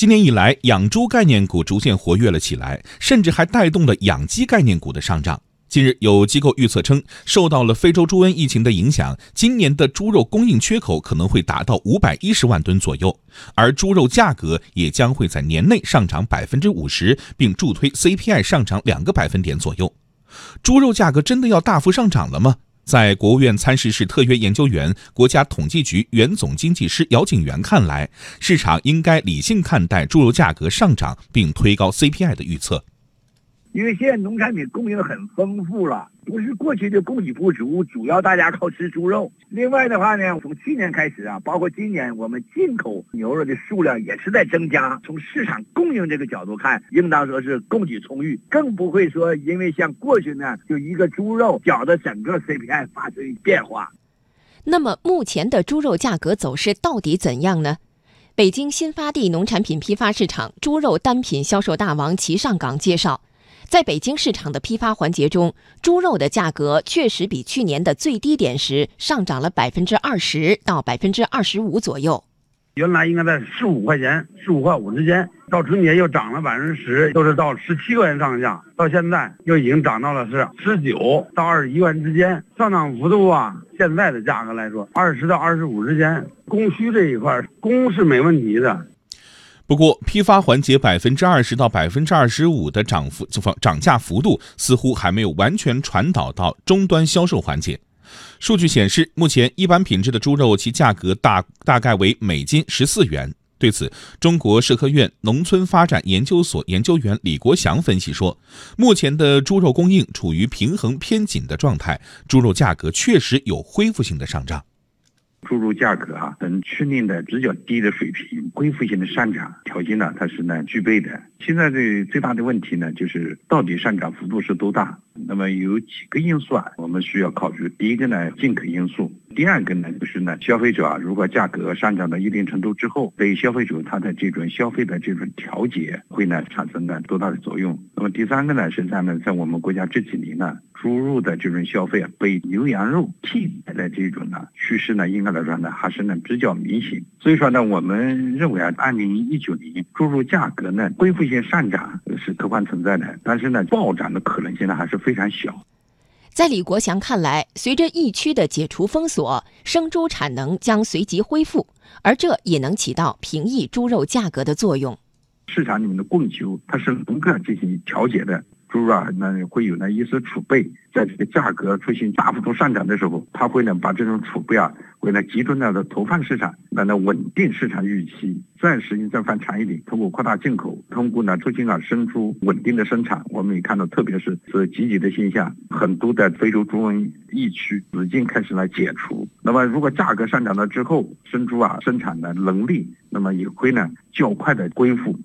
今年以来，养猪概念股逐渐活跃了起来，甚至还带动了养鸡概念股的上涨。近日，有机构预测称，受到了非洲猪瘟疫情的影响，今年的猪肉供应缺口可能会达到五百一十万吨左右，而猪肉价格也将会在年内上涨百分之五十，并助推 CPI 上涨两个百分点左右。猪肉价格真的要大幅上涨了吗？在国务院参事室特约研究员、国家统计局原总经济师姚景源看来，市场应该理性看待猪肉价格上涨并推高 CPI 的预测。因为现在农产品供应很丰富了，不是过去的供给不足，主要大家靠吃猪肉。另外的话呢，从去年开始啊，包括今年，我们进口牛肉的数量也是在增加。从市场供应这个角度看，应当说是供给充裕，更不会说因为像过去呢，就一个猪肉搅得整个 CPI 发生变化。那么目前的猪肉价格走势到底怎样呢？北京新发地农产品批发市场猪肉单品销售大王齐上岗介绍。在北京市场的批发环节中，猪肉的价格确实比去年的最低点时上涨了百分之二十到百分之二十五左右。原来应该在十五块钱、十五块五之间，到春节又涨了百分之十，都是到十七块钱上下。到现在又已经涨到了是十九到二十一元之间，上涨幅度啊，现在的价格来说，二十到二十五之间。供需这一块，供是没问题的。不过，批发环节百分之二十到百分之二十五的涨幅涨价幅度似乎还没有完全传导到终端销售环节。数据显示，目前一般品质的猪肉其价格大大概为每斤十四元。对此，中国社科院农村发展研究所研究员李国祥分析说，目前的猪肉供应处于平衡偏紧的状态，猪肉价格确实有恢复性的上涨。猪肉价格啊，等去年的比较低的水平，恢复性的上涨条件呢，它是呢具备的。现在的最大的问题呢，就是到底上涨幅度是多大？那么有几个因素啊，我们需要考虑。第一个呢，进口因素；第二个呢，就是呢，消费者啊，如果价格上涨到一定程度之后，对消费者他的这种消费的这种调节会呢产生呢多大的作用？那么第三个呢，实际上呢，在我们国家这几年呢。猪肉的这种消费啊，被牛羊肉替代的这种呢趋势呢，应该来说呢还是呢比较明显。所以说呢，我们认为啊，二零一九年猪肉价格呢恢复性上涨是客观存在的，但是呢暴涨的可能性呢还是非常小。在李国祥看来，随着疫区的解除封锁，生猪产能将随即恢复，而这也能起到平抑猪肉价格的作用。市场里面的供求它是能够进行调节的。猪肉啊，那会有呢一些储备，在这个价格出现大幅度上涨的时候，它会呢把这种储备啊，会呢集中到的投放市场，来呢稳定市场预期。暂时间再放长一点，通过扩大进口，通过呢促进啊生猪稳定的生产，我们也看到，特别是是积极的现象，很多的非洲猪瘟疫区已经开始来解除。那么如果价格上涨了之后，生猪啊生产的能力，那么也会呢较快的恢复。